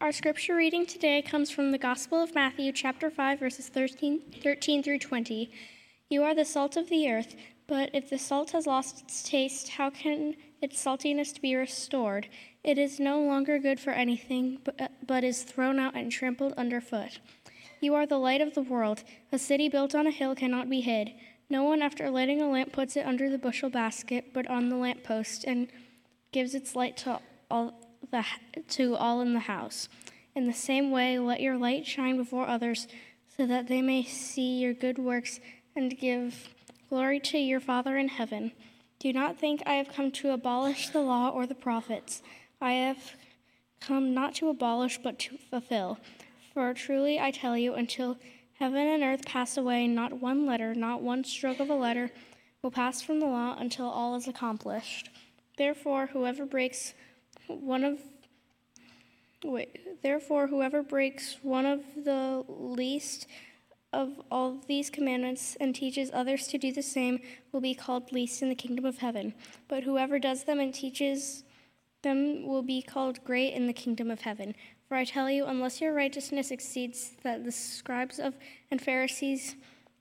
Our scripture reading today comes from the Gospel of Matthew, chapter 5, verses 13, 13 through 20. You are the salt of the earth, but if the salt has lost its taste, how can its saltiness be restored? It is no longer good for anything, but, uh, but is thrown out and trampled underfoot. You are the light of the world. A city built on a hill cannot be hid. No one, after lighting a lamp, puts it under the bushel basket, but on the lamppost, and gives its light to all the, to all in the house. In the same way, let your light shine before others, so that they may see your good works and give glory to your Father in heaven. Do not think I have come to abolish the law or the prophets. I have come not to abolish, but to fulfill. For truly I tell you, until heaven and earth pass away, not one letter, not one stroke of a letter will pass from the law until all is accomplished. Therefore, whoever breaks one of wait, therefore whoever breaks one of the least of all these commandments and teaches others to do the same will be called least in the kingdom of heaven. But whoever does them and teaches them will be called great in the kingdom of heaven. For I tell you, unless your righteousness exceeds that the scribes of and Pharisees,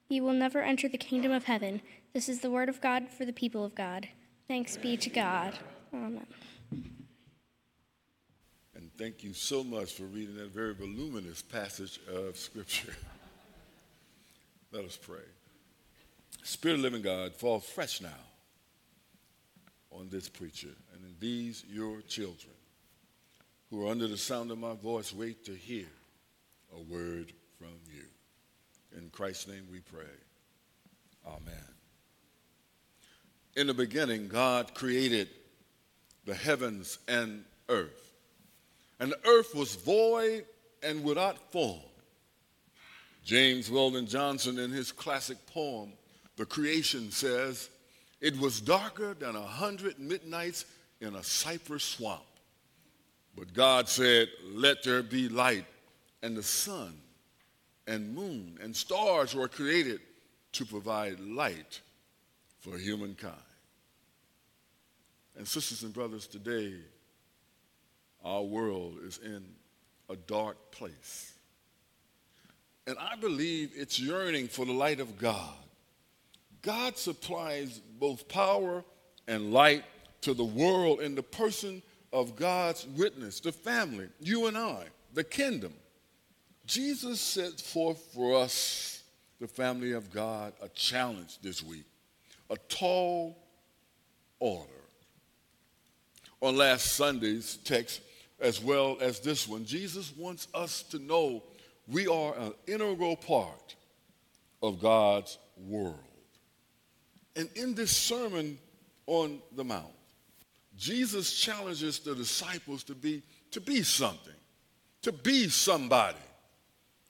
you will never enter the kingdom of heaven. This is the word of God for the people of God. Thanks be to God. Amen. Thank you so much for reading that very voluminous passage of Scripture. Let us pray. Spirit of living God, fall fresh now on this preacher and in these your children who are under the sound of my voice wait to hear a word from you. In Christ's name we pray. Amen. In the beginning, God created the heavens and earth. And the earth was void and without form. James Weldon Johnson, in his classic poem, The Creation, says, It was darker than a hundred midnights in a cypress swamp. But God said, Let there be light. And the sun and moon and stars were created to provide light for humankind. And sisters and brothers, today, our world is in a dark place. And I believe it's yearning for the light of God. God supplies both power and light to the world in the person of God's witness, the family, you and I, the kingdom. Jesus set forth for us, the family of God, a challenge this week, a tall order. On last Sunday's text, as well as this one. Jesus wants us to know we are an integral part of God's world. And in this Sermon on the Mount, Jesus challenges the disciples to be, to be something, to be somebody.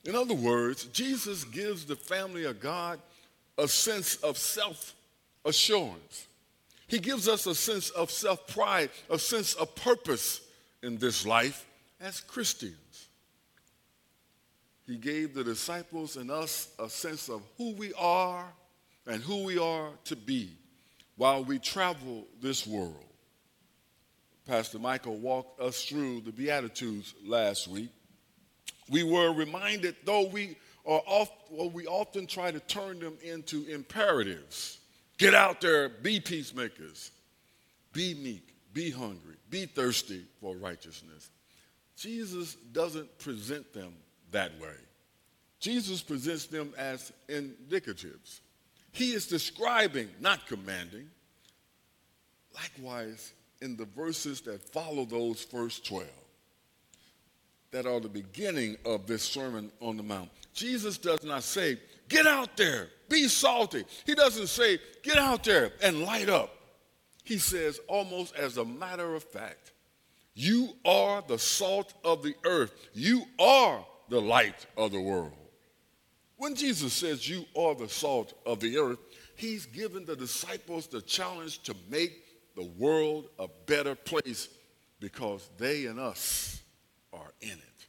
In other words, Jesus gives the family of God a sense of self assurance. He gives us a sense of self pride, a sense of purpose in this life as Christians. He gave the disciples and us a sense of who we are and who we are to be while we travel this world. Pastor Michael walked us through the Beatitudes last week. We were reminded, though we are oft, well, we often try to turn them into imperatives. Get out there, be peacemakers, be meek, be hungry, be thirsty for righteousness. Jesus doesn't present them that way. Jesus presents them as indicatives. He is describing, not commanding. Likewise, in the verses that follow those first 12, that are the beginning of this Sermon on the Mount, Jesus does not say, Get out there, be salty. He doesn't say, Get out there and light up. He says, almost as a matter of fact, you are the salt of the earth. You are the light of the world. When Jesus says you are the salt of the earth, he's given the disciples the challenge to make the world a better place because they and us are in it.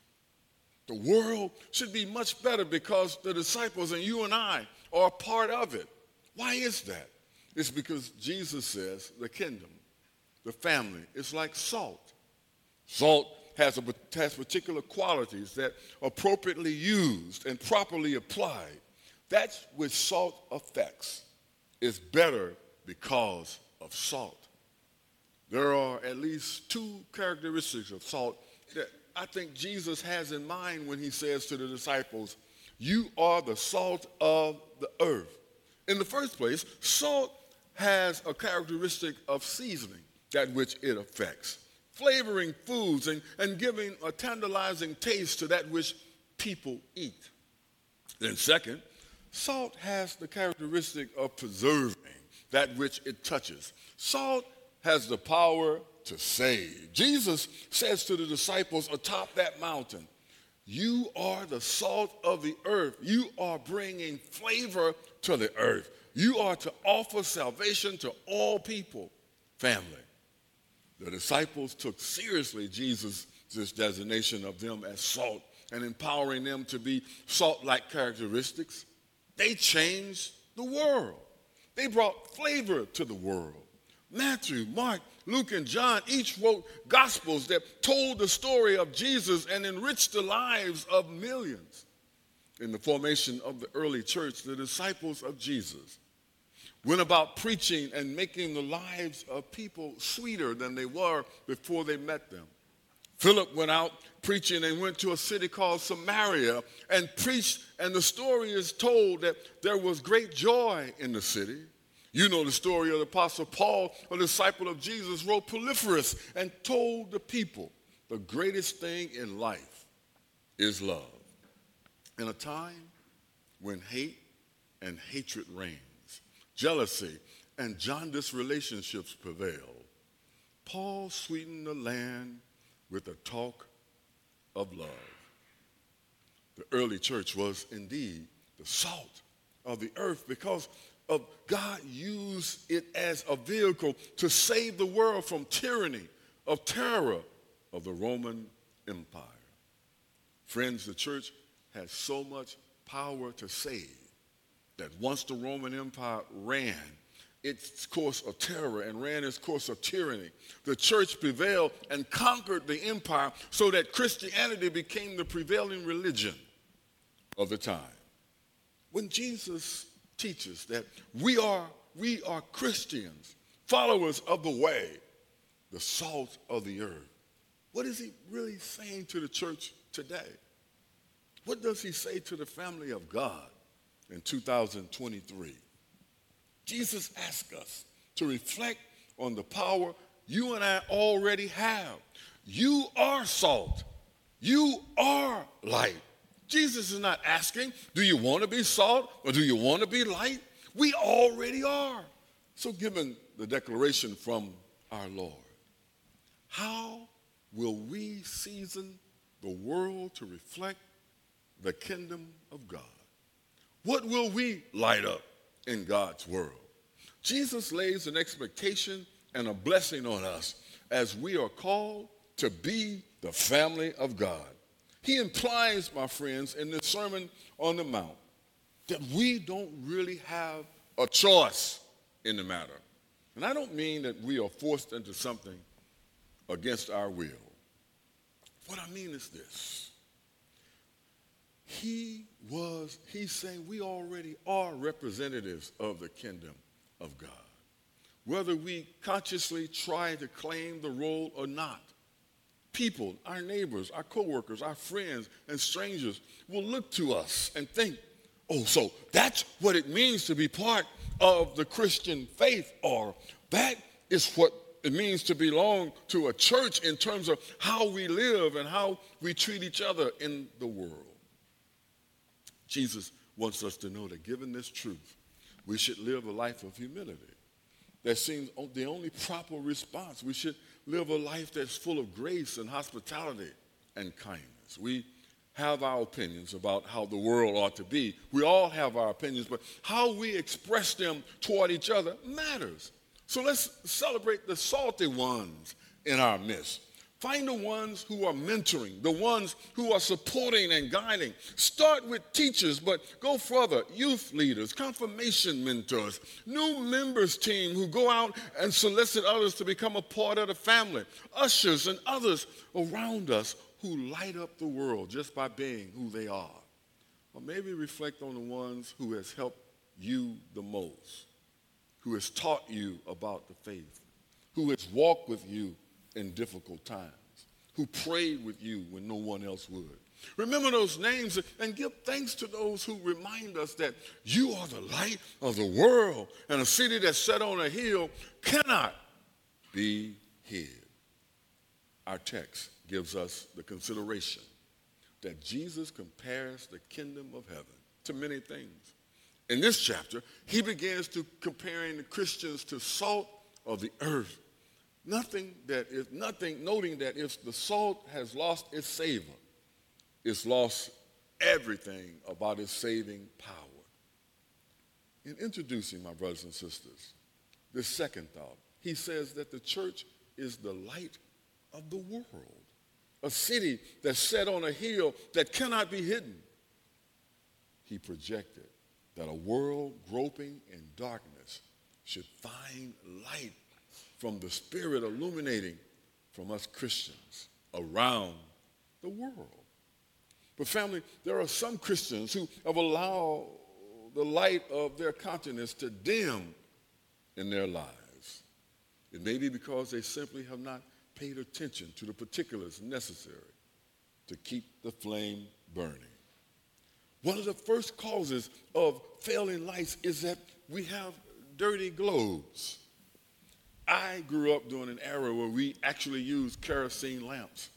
The world should be much better because the disciples and you and I are a part of it. Why is that? It's because Jesus says the kingdom, the family, is like salt. Salt has, a, has particular qualities that appropriately used and properly applied, that's which salt affects is better because of salt. There are at least two characteristics of salt that I think Jesus has in mind when he says to the disciples, You are the salt of the earth. In the first place, salt has a characteristic of seasoning, that which it affects, flavoring foods and, and giving a tantalizing taste to that which people eat. Then, second, salt has the characteristic of preserving that which it touches. Salt has the power to save. Jesus says to the disciples atop that mountain, You are the salt of the earth. You are bringing flavor to the earth. You are to offer salvation to all people. Family. The disciples took seriously Jesus' designation of them as salt and empowering them to be salt like characteristics. They changed the world. They brought flavor to the world. Matthew, Mark, Luke, and John each wrote gospels that told the story of Jesus and enriched the lives of millions. In the formation of the early church, the disciples of Jesus went about preaching and making the lives of people sweeter than they were before they met them. Philip went out preaching and went to a city called Samaria and preached, and the story is told that there was great joy in the city. You know the story of the Apostle Paul, a disciple of Jesus, wrote Proliferous and told the people the greatest thing in life is love. In a time when hate and hatred reigns, jealousy and jaundiced relationships prevail, Paul sweetened the land with a talk of love. The early church was indeed the salt of the earth because of God used it as a vehicle to save the world from tyranny, of terror of the Roman Empire. Friends, the church has so much power to save that once the Roman Empire ran its course of terror and ran its course of tyranny. The church prevailed and conquered the empire so that Christianity became the prevailing religion of the time. When Jesus teaches that we are, we are Christians, followers of the way, the salt of the earth, what is he really saying to the church today? What does he say to the family of God in 2023? Jesus asks us to reflect on the power you and I already have. You are salt. You are light. Jesus is not asking, do you want to be salt or do you want to be light? We already are. So, given the declaration from our Lord, how will we season the world to reflect the kingdom of God? What will we light up in God's world? Jesus lays an expectation and a blessing on us as we are called to be the family of God. He implies, my friends, in the Sermon on the Mount, that we don't really have a choice in the matter. And I don't mean that we are forced into something against our will. What I mean is this. He was, he's saying we already are representatives of the kingdom of God. Whether we consciously try to claim the role or not, people, our neighbors, our coworkers, our friends, and strangers will look to us and think, oh, so that's what it means to be part of the Christian faith, or that is what it means to belong to a church in terms of how we live and how we treat each other in the world. Jesus wants us to know that given this truth, we should live a life of humility. That seems the only proper response. We should live a life that's full of grace and hospitality and kindness. We have our opinions about how the world ought to be. We all have our opinions, but how we express them toward each other matters. So let's celebrate the salty ones in our midst. Find the ones who are mentoring, the ones who are supporting and guiding. Start with teachers, but go further. Youth leaders, confirmation mentors, new members team who go out and solicit others to become a part of the family, ushers and others around us who light up the world just by being who they are. Or maybe reflect on the ones who has helped you the most, who has taught you about the faith, who has walked with you in difficult times, who prayed with you when no one else would. Remember those names and give thanks to those who remind us that you are the light of the world, and a city that's set on a hill cannot be hid. Our text gives us the consideration that Jesus compares the kingdom of heaven to many things. In this chapter, he begins to comparing the Christians to salt of the earth Nothing that is nothing, noting that if the salt has lost its savor, it's lost everything about its saving power. In introducing my brothers and sisters, the second thought, he says that the church is the light of the world, a city that's set on a hill that cannot be hidden. He projected that a world groping in darkness should find light from the Spirit illuminating from us Christians around the world. But, family, there are some Christians who have allowed the light of their countenance to dim in their lives. It may be because they simply have not paid attention to the particulars necessary to keep the flame burning. One of the first causes of failing lights is that we have dirty globes. I grew up during an era where we actually used kerosene lamps.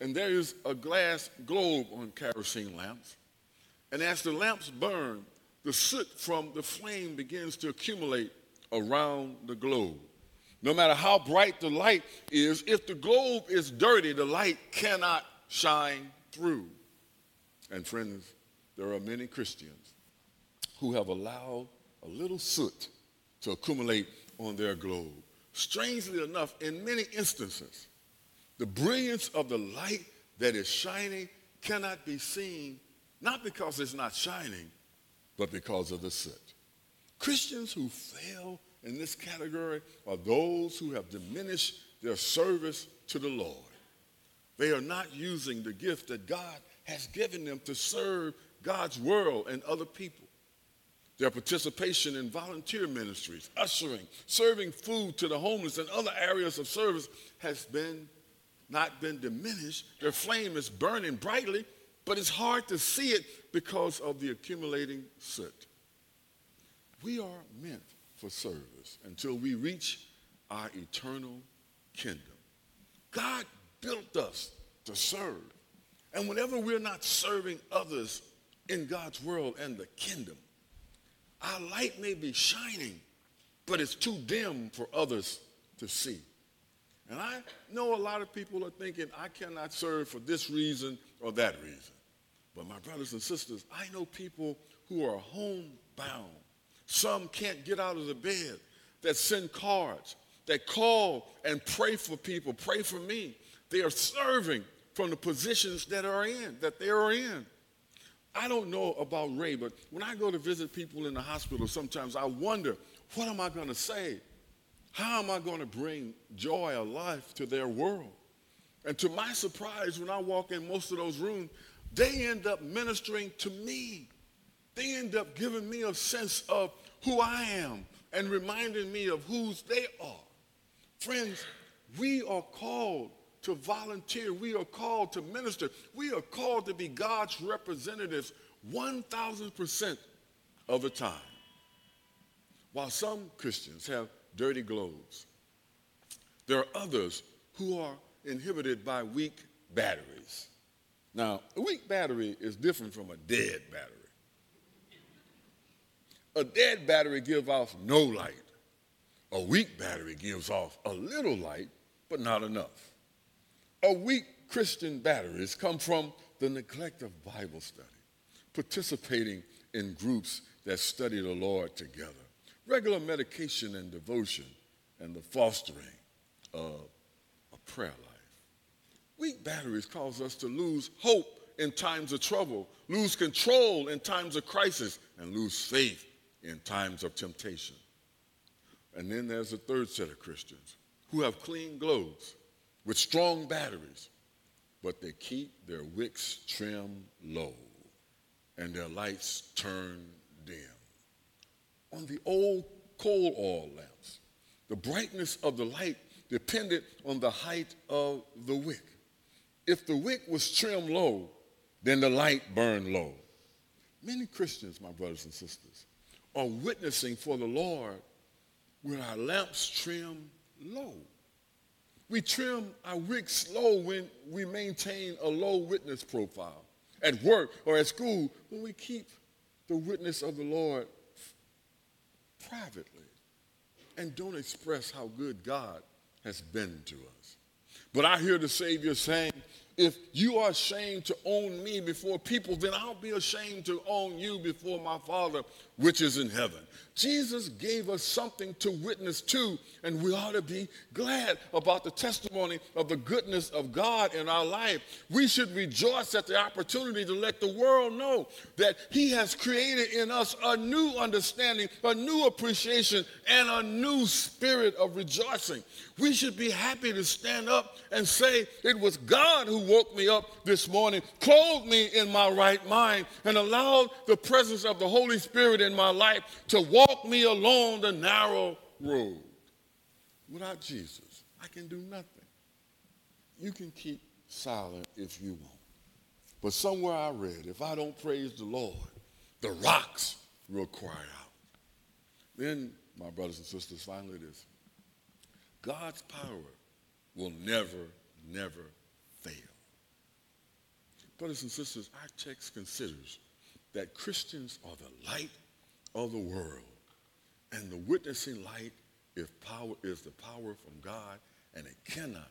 And there is a glass globe on kerosene lamps. And as the lamps burn, the soot from the flame begins to accumulate around the globe. No matter how bright the light is, if the globe is dirty, the light cannot shine through. And friends, there are many Christians who have allowed a little soot to accumulate on their globe. Strangely enough, in many instances, the brilliance of the light that is shining cannot be seen, not because it's not shining, but because of the soot. Christians who fail in this category are those who have diminished their service to the Lord. They are not using the gift that God has given them to serve God's world and other people. Their participation in volunteer ministries, ushering, serving food to the homeless and other areas of service has been not been diminished. Their flame is burning brightly, but it's hard to see it because of the accumulating soot. We are meant for service until we reach our eternal kingdom. God built us to serve. And whenever we're not serving others in God's world and the kingdom, our light may be shining, but it's too dim for others to see. And I know a lot of people are thinking, I cannot serve for this reason or that reason. But my brothers and sisters, I know people who are homebound. Some can't get out of the bed, that send cards, that call and pray for people, pray for me. They are serving from the positions that are in, that they are in. I don't know about Ray, but when I go to visit people in the hospital, sometimes I wonder, what am I going to say? How am I going to bring joy or life to their world? And to my surprise, when I walk in most of those rooms, they end up ministering to me. They end up giving me a sense of who I am and reminding me of whose they are. Friends, we are called to volunteer. We are called to minister. We are called to be God's representatives 1,000% of the time. While some Christians have dirty globes, there are others who are inhibited by weak batteries. Now, a weak battery is different from a dead battery. A dead battery gives off no light. A weak battery gives off a little light, but not enough. A weak Christian batteries come from the neglect of Bible study, participating in groups that study the Lord together, regular medication and devotion, and the fostering of a prayer life. Weak batteries cause us to lose hope in times of trouble, lose control in times of crisis, and lose faith in times of temptation. And then there's a third set of Christians who have clean globes with strong batteries, but they keep their wicks trimmed low and their lights turned dim. On the old coal oil lamps, the brightness of the light depended on the height of the wick. If the wick was trimmed low, then the light burned low. Many Christians, my brothers and sisters, are witnessing for the Lord with our lamps trimmed low. We trim our wicks low when we maintain a low witness profile at work or at school, when we keep the witness of the Lord privately and don't express how good God has been to us. But I hear the Savior saying, if you are ashamed to own me before people, then I'll be ashamed to own you before my Father which is in heaven. Jesus gave us something to witness to, and we ought to be glad about the testimony of the goodness of God in our life. We should rejoice at the opportunity to let the world know that He has created in us a new understanding, a new appreciation, and a new spirit of rejoicing. We should be happy to stand up and say, It was God who woke me up this morning, clothed me in my right mind, and allowed the presence of the Holy Spirit in my life to walk me along the narrow road. Without Jesus, I can do nothing. You can keep silent if you want. But somewhere I read, if I don't praise the Lord, the rocks will cry out. Then, my brothers and sisters, finally this God's power will never, never. Brothers and sisters, our text considers that Christians are the light of the world. And the witnessing light is power is the power from God, and it cannot,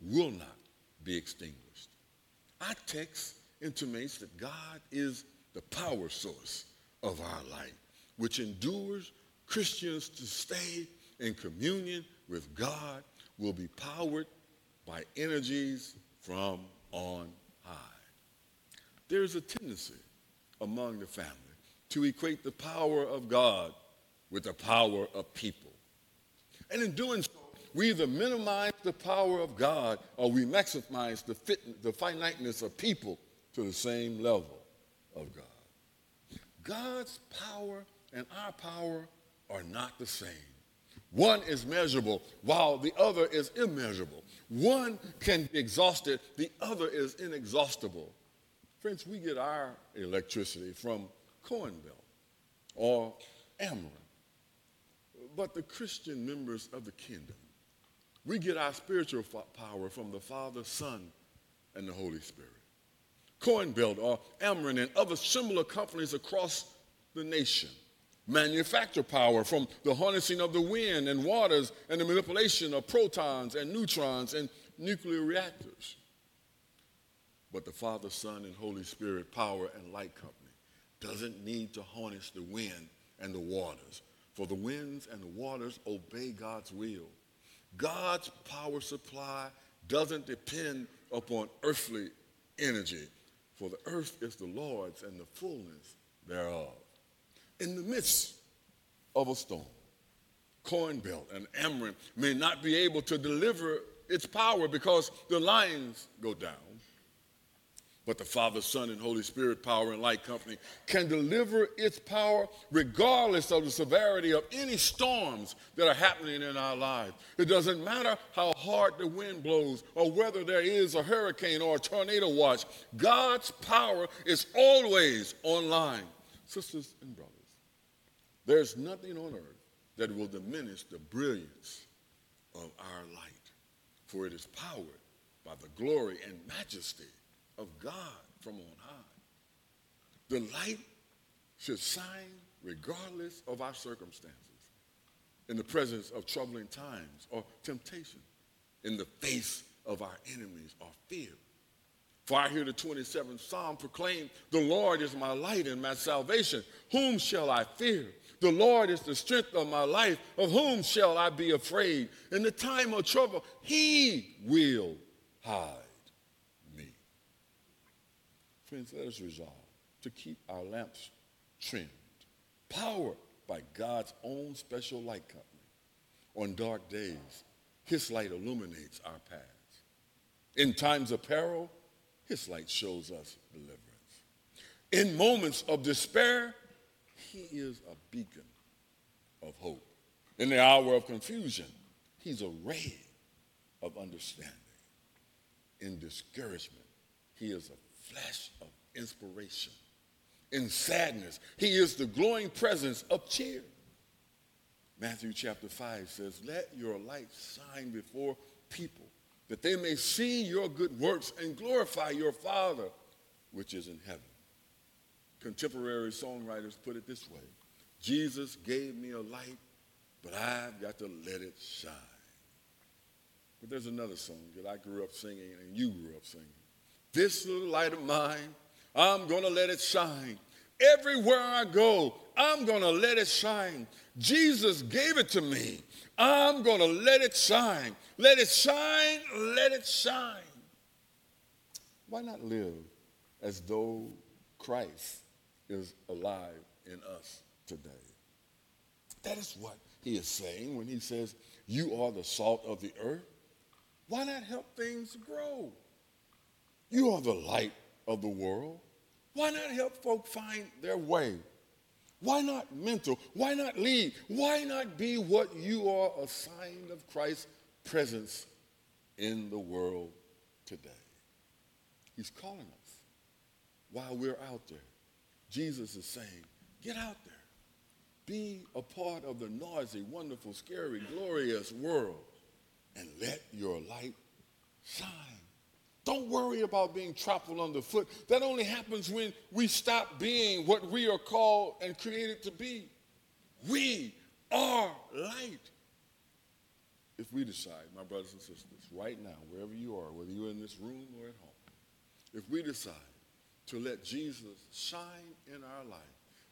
will not be extinguished. Our text intimates that God is the power source of our light, which endures Christians to stay in communion with God will be powered by energies from on high. There's a tendency among the family to equate the power of God with the power of people. And in doing so, we either minimize the power of God or we maximize the, fit, the finiteness of people to the same level of God. God's power and our power are not the same. One is measurable while the other is immeasurable. One can be exhausted, the other is inexhaustible. Friends, we get our electricity from Corn Belt or Ameren. But the Christian members of the kingdom, we get our spiritual power from the Father, Son, and the Holy Spirit. Corn Belt or Ameren and other similar companies across the nation manufacture power from the harnessing of the wind and waters and the manipulation of protons and neutrons and nuclear reactors. But the Father, Son, and Holy Spirit Power and Light Company doesn't need to harness the wind and the waters, for the winds and the waters obey God's will. God's power supply doesn't depend upon earthly energy, for the earth is the Lord's and the fullness thereof. In the midst of a storm, Corn Belt and Ameren may not be able to deliver its power because the lines go down but the Father, Son, and Holy Spirit Power and Light Company can deliver its power regardless of the severity of any storms that are happening in our lives. It doesn't matter how hard the wind blows or whether there is a hurricane or a tornado watch, God's power is always online. Sisters and brothers, there's nothing on earth that will diminish the brilliance of our light, for it is powered by the glory and majesty of God from on high. The light should shine regardless of our circumstances, in the presence of troubling times or temptation, in the face of our enemies or fear. For I hear the 27th Psalm proclaim, The Lord is my light and my salvation. Whom shall I fear? The Lord is the strength of my life. Of whom shall I be afraid? In the time of trouble, He will hide Friends, let us resolve to keep our lamps trimmed, powered by God's own special light company. On dark days, his light illuminates our paths. In times of peril, his light shows us deliverance. In moments of despair, he is a beacon of hope. In the hour of confusion, he's a ray of understanding. In discouragement, he is a flash of inspiration. In sadness, he is the glowing presence of cheer. Matthew chapter 5 says, Let your light shine before people, that they may see your good works and glorify your Father which is in heaven. Contemporary songwriters put it this way Jesus gave me a light, but I've got to let it shine. But there's another song that I grew up singing and you grew up singing. This little light of mine, I'm going to let it shine. Everywhere I go, I'm going to let it shine. Jesus gave it to me. I'm going to let it shine. Let it shine, let it shine. Why not live as though Christ is alive in us today? That is what he is saying when he says, You are the salt of the earth. Why not help things grow? You are the light of the world. Why not help folk find their way? Why not mentor? Why not lead? Why not be what you are a sign of Christ's presence in the world today? He's calling us while we're out there. Jesus is saying, get out there. Be a part of the noisy, wonderful, scary, glorious world and let your light shine. Don't worry about being trampled underfoot. That only happens when we stop being what we are called and created to be. We are light. If we decide, my brothers and sisters, right now, wherever you are, whether you're in this room or at home, if we decide to let Jesus shine in our life,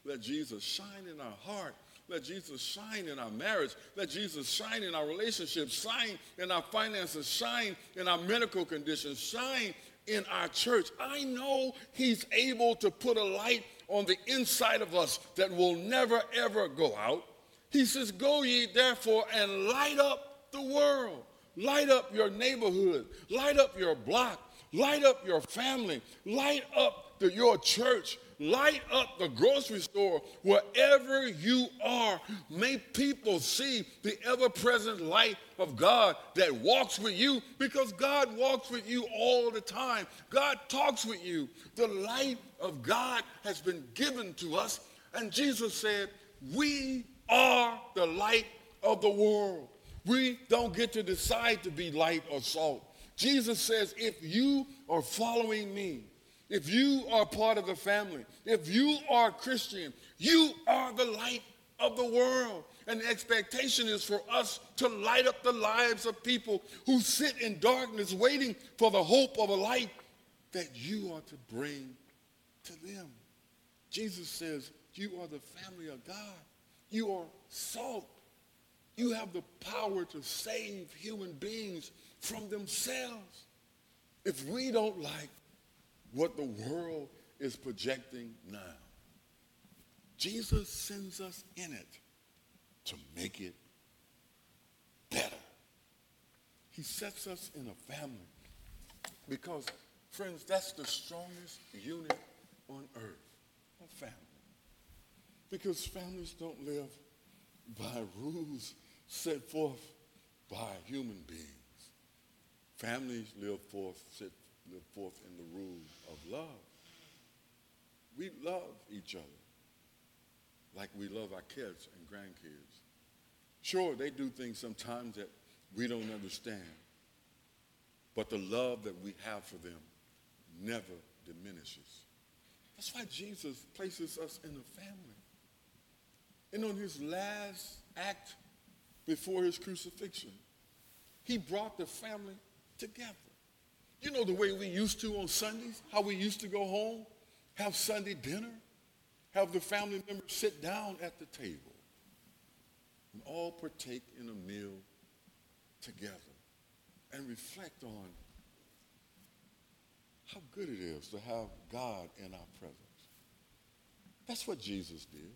let Jesus shine in our heart, let Jesus shine in our marriage. Let Jesus shine in our relationships, shine in our finances, shine in our medical conditions, shine in our church. I know He's able to put a light on the inside of us that will never, ever go out. He says, Go ye therefore and light up the world, light up your neighborhood, light up your block, light up your family, light up the, your church light up the grocery store wherever you are. May people see the ever present light of God that walks with you because God walks with you all the time. God talks with you. The light of God has been given to us. And Jesus said, We are the light of the world. We don't get to decide to be light or salt. Jesus says, If you are following me, if you are part of the family, if you are Christian, you are the light of the world. And the expectation is for us to light up the lives of people who sit in darkness waiting for the hope of a light that you are to bring to them. Jesus says, You are the family of God. You are salt. You have the power to save human beings from themselves. If we don't like what the world is projecting now. Jesus sends us in it to make it better. He sets us in a family because, friends, that's the strongest unit on earth, a family. Because families don't live by rules set forth by human beings. Families live forth, set live forth in the rule of love. We love each other like we love our kids and grandkids. Sure, they do things sometimes that we don't understand, but the love that we have for them never diminishes. That's why Jesus places us in a family. And on his last act before his crucifixion, he brought the family together. You know the way we used to on Sundays, how we used to go home, have Sunday dinner, have the family members sit down at the table and all partake in a meal together and reflect on how good it is to have God in our presence. That's what Jesus did.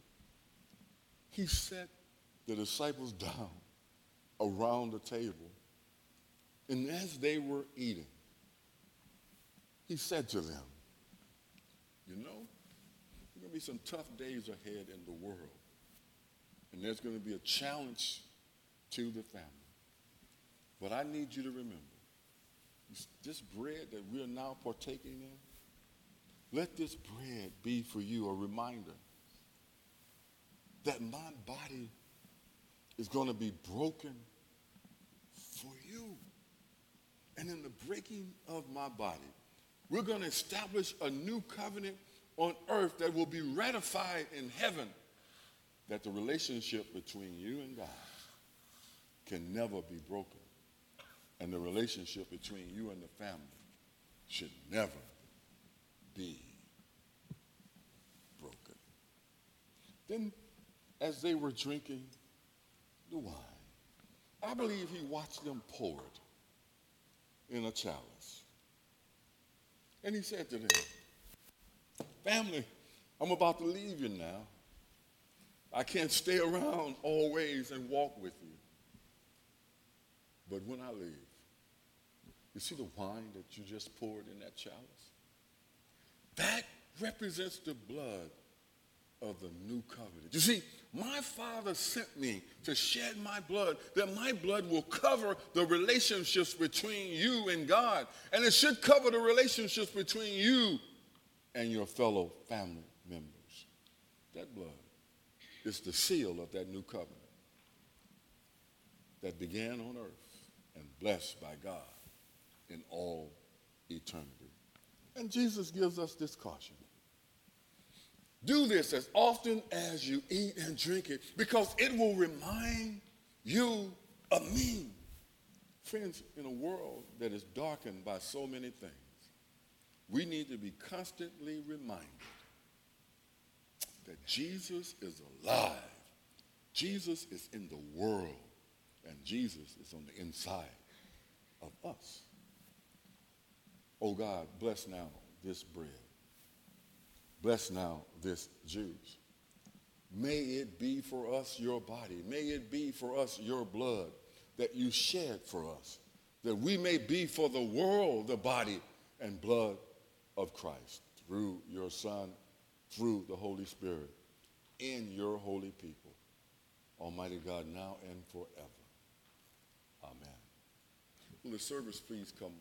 He sat the disciples down around the table, and as they were eating, he said to them, You know, there are going to be some tough days ahead in the world, and there's going to be a challenge to the family. But I need you to remember this bread that we are now partaking in, let this bread be for you a reminder that my body is going to be broken for you. And in the breaking of my body, we're going to establish a new covenant on earth that will be ratified in heaven that the relationship between you and God can never be broken. And the relationship between you and the family should never be broken. Then, as they were drinking the wine, I believe he watched them pour it in a chalice. And he said to them, Family, I'm about to leave you now. I can't stay around always and walk with you. But when I leave, you see the wine that you just poured in that chalice? That represents the blood of the new covenant. You see, my Father sent me to shed my blood, that my blood will cover the relationships between you and God. And it should cover the relationships between you and your fellow family members. That blood is the seal of that new covenant that began on earth and blessed by God in all eternity. And Jesus gives us this caution. Do this as often as you eat and drink it because it will remind you of me. Friends, in a world that is darkened by so many things, we need to be constantly reminded that Jesus is alive. Jesus is in the world, and Jesus is on the inside of us. Oh God, bless now this bread. Bless now this juice. May it be for us your body. May it be for us your blood that you shed for us, that we may be for the world the body and blood of Christ through your Son, through the Holy Spirit, in your holy people. Almighty God, now and forever. Amen. Will the service please come?